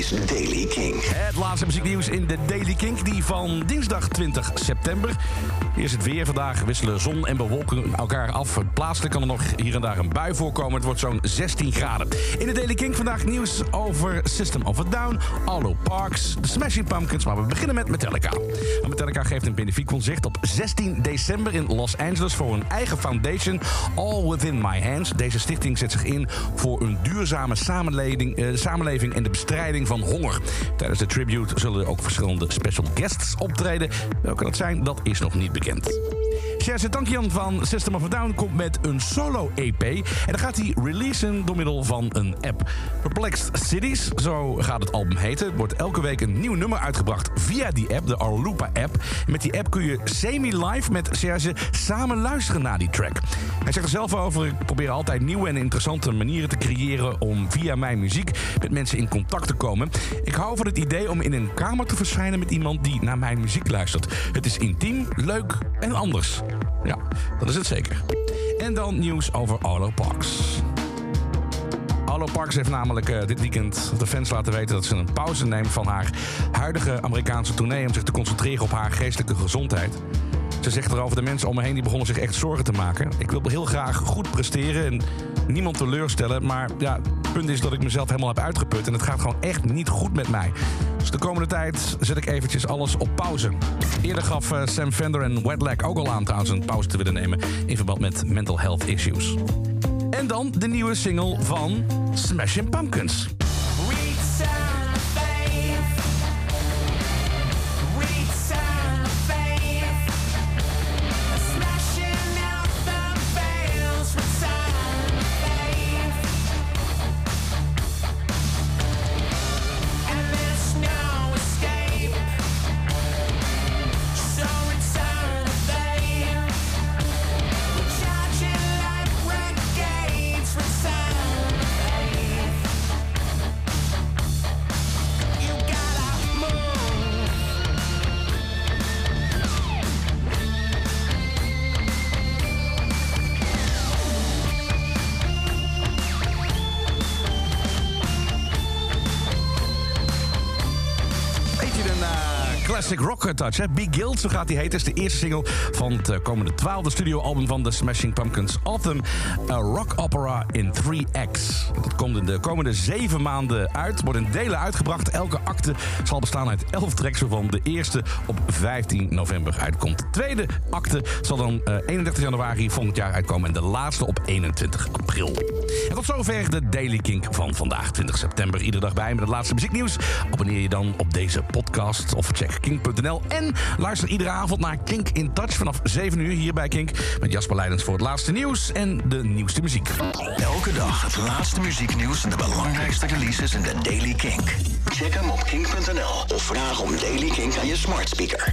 is Daily King. Het laatste muzieknieuws in de Daily Kink, die van dinsdag 20 september. Is het weer. Vandaag wisselen zon en bewolking elkaar af. Plaatselijk kan er nog hier en daar een bui voorkomen. Het wordt zo'n 16 graden. In de Daily Kink vandaag nieuws over System of a Down, Allo Parks, de Smashing Pumpkins. Maar we beginnen met Metallica. Metallica geeft een benefiek concert op 16 december in Los Angeles voor een eigen foundation, All Within My Hands. Deze stichting zet zich in voor een duurzame samenleving, eh, samenleving en de bestrijding van honger. Tijdens de tribute zullen er ook verschillende special guests optreden. Welke dat zijn, dat is nog niet bekend. Sherze Tankian van System of a Down komt met een solo-EP. En dan gaat hij releasen door middel van een app. Perplexed Cities, zo gaat het album heten. Wordt elke week een nieuw nummer uitgebracht via die app, de Arlupa-app. Met die app kun je semi-live met Serge samen luisteren naar die track. Hij zegt er zelf over, ik probeer altijd nieuwe en interessante manieren te creëren... om via mijn muziek met mensen in contact te komen. Ik hou van het idee om in een kamer te verschijnen met iemand die naar mijn muziek luistert. Het is intiem, leuk en anders. Ja, dat is het zeker. En dan nieuws over Arlo Parks. Arlo Parks heeft namelijk uh, dit weekend de fans laten weten dat ze een pauze neemt van haar huidige Amerikaanse tournee om zich te concentreren op haar geestelijke gezondheid. Ze zegt erover, de mensen om me heen die begonnen zich echt zorgen te maken. Ik wil heel graag goed presteren en niemand teleurstellen. Maar ja, het punt is dat ik mezelf helemaal heb uitgeput. En het gaat gewoon echt niet goed met mij. Dus de komende tijd zet ik eventjes alles op pauze. Eerder gaf uh, Sam Fender en Wetlag ook al aan trouwens een pauze te willen nemen... in verband met mental health issues. En dan de nieuwe single van Smashing Pumpkins. Classic rock touch. Hè? Big Guild, zo gaat hij heten. is de eerste single van het eh, komende twaalfde studioalbum van de Smashing Pumpkins. Autumn, a rock opera in 3 acts. Dat komt in de komende zeven maanden uit. Wordt in delen uitgebracht. Elke acte zal bestaan uit elf tracks, waarvan de eerste op 15 november uitkomt. De tweede acte zal dan 31 eh, januari volgend jaar uitkomen. En de laatste op 21 april. En tot zover de Daily Kink van vandaag, 20 september. Iedere dag bij met het laatste muzieknieuws. Abonneer je dan op deze podcast of check En luister iedere avond naar Kink in Touch vanaf 7 uur hier bij Kink. Met Jasper Leidens voor het laatste nieuws en de nieuwste muziek. Elke dag het laatste muzieknieuws en de belangrijkste releases in de Daily Kink. Check hem op kink.nl of vraag om Daily Kink aan je smart speaker.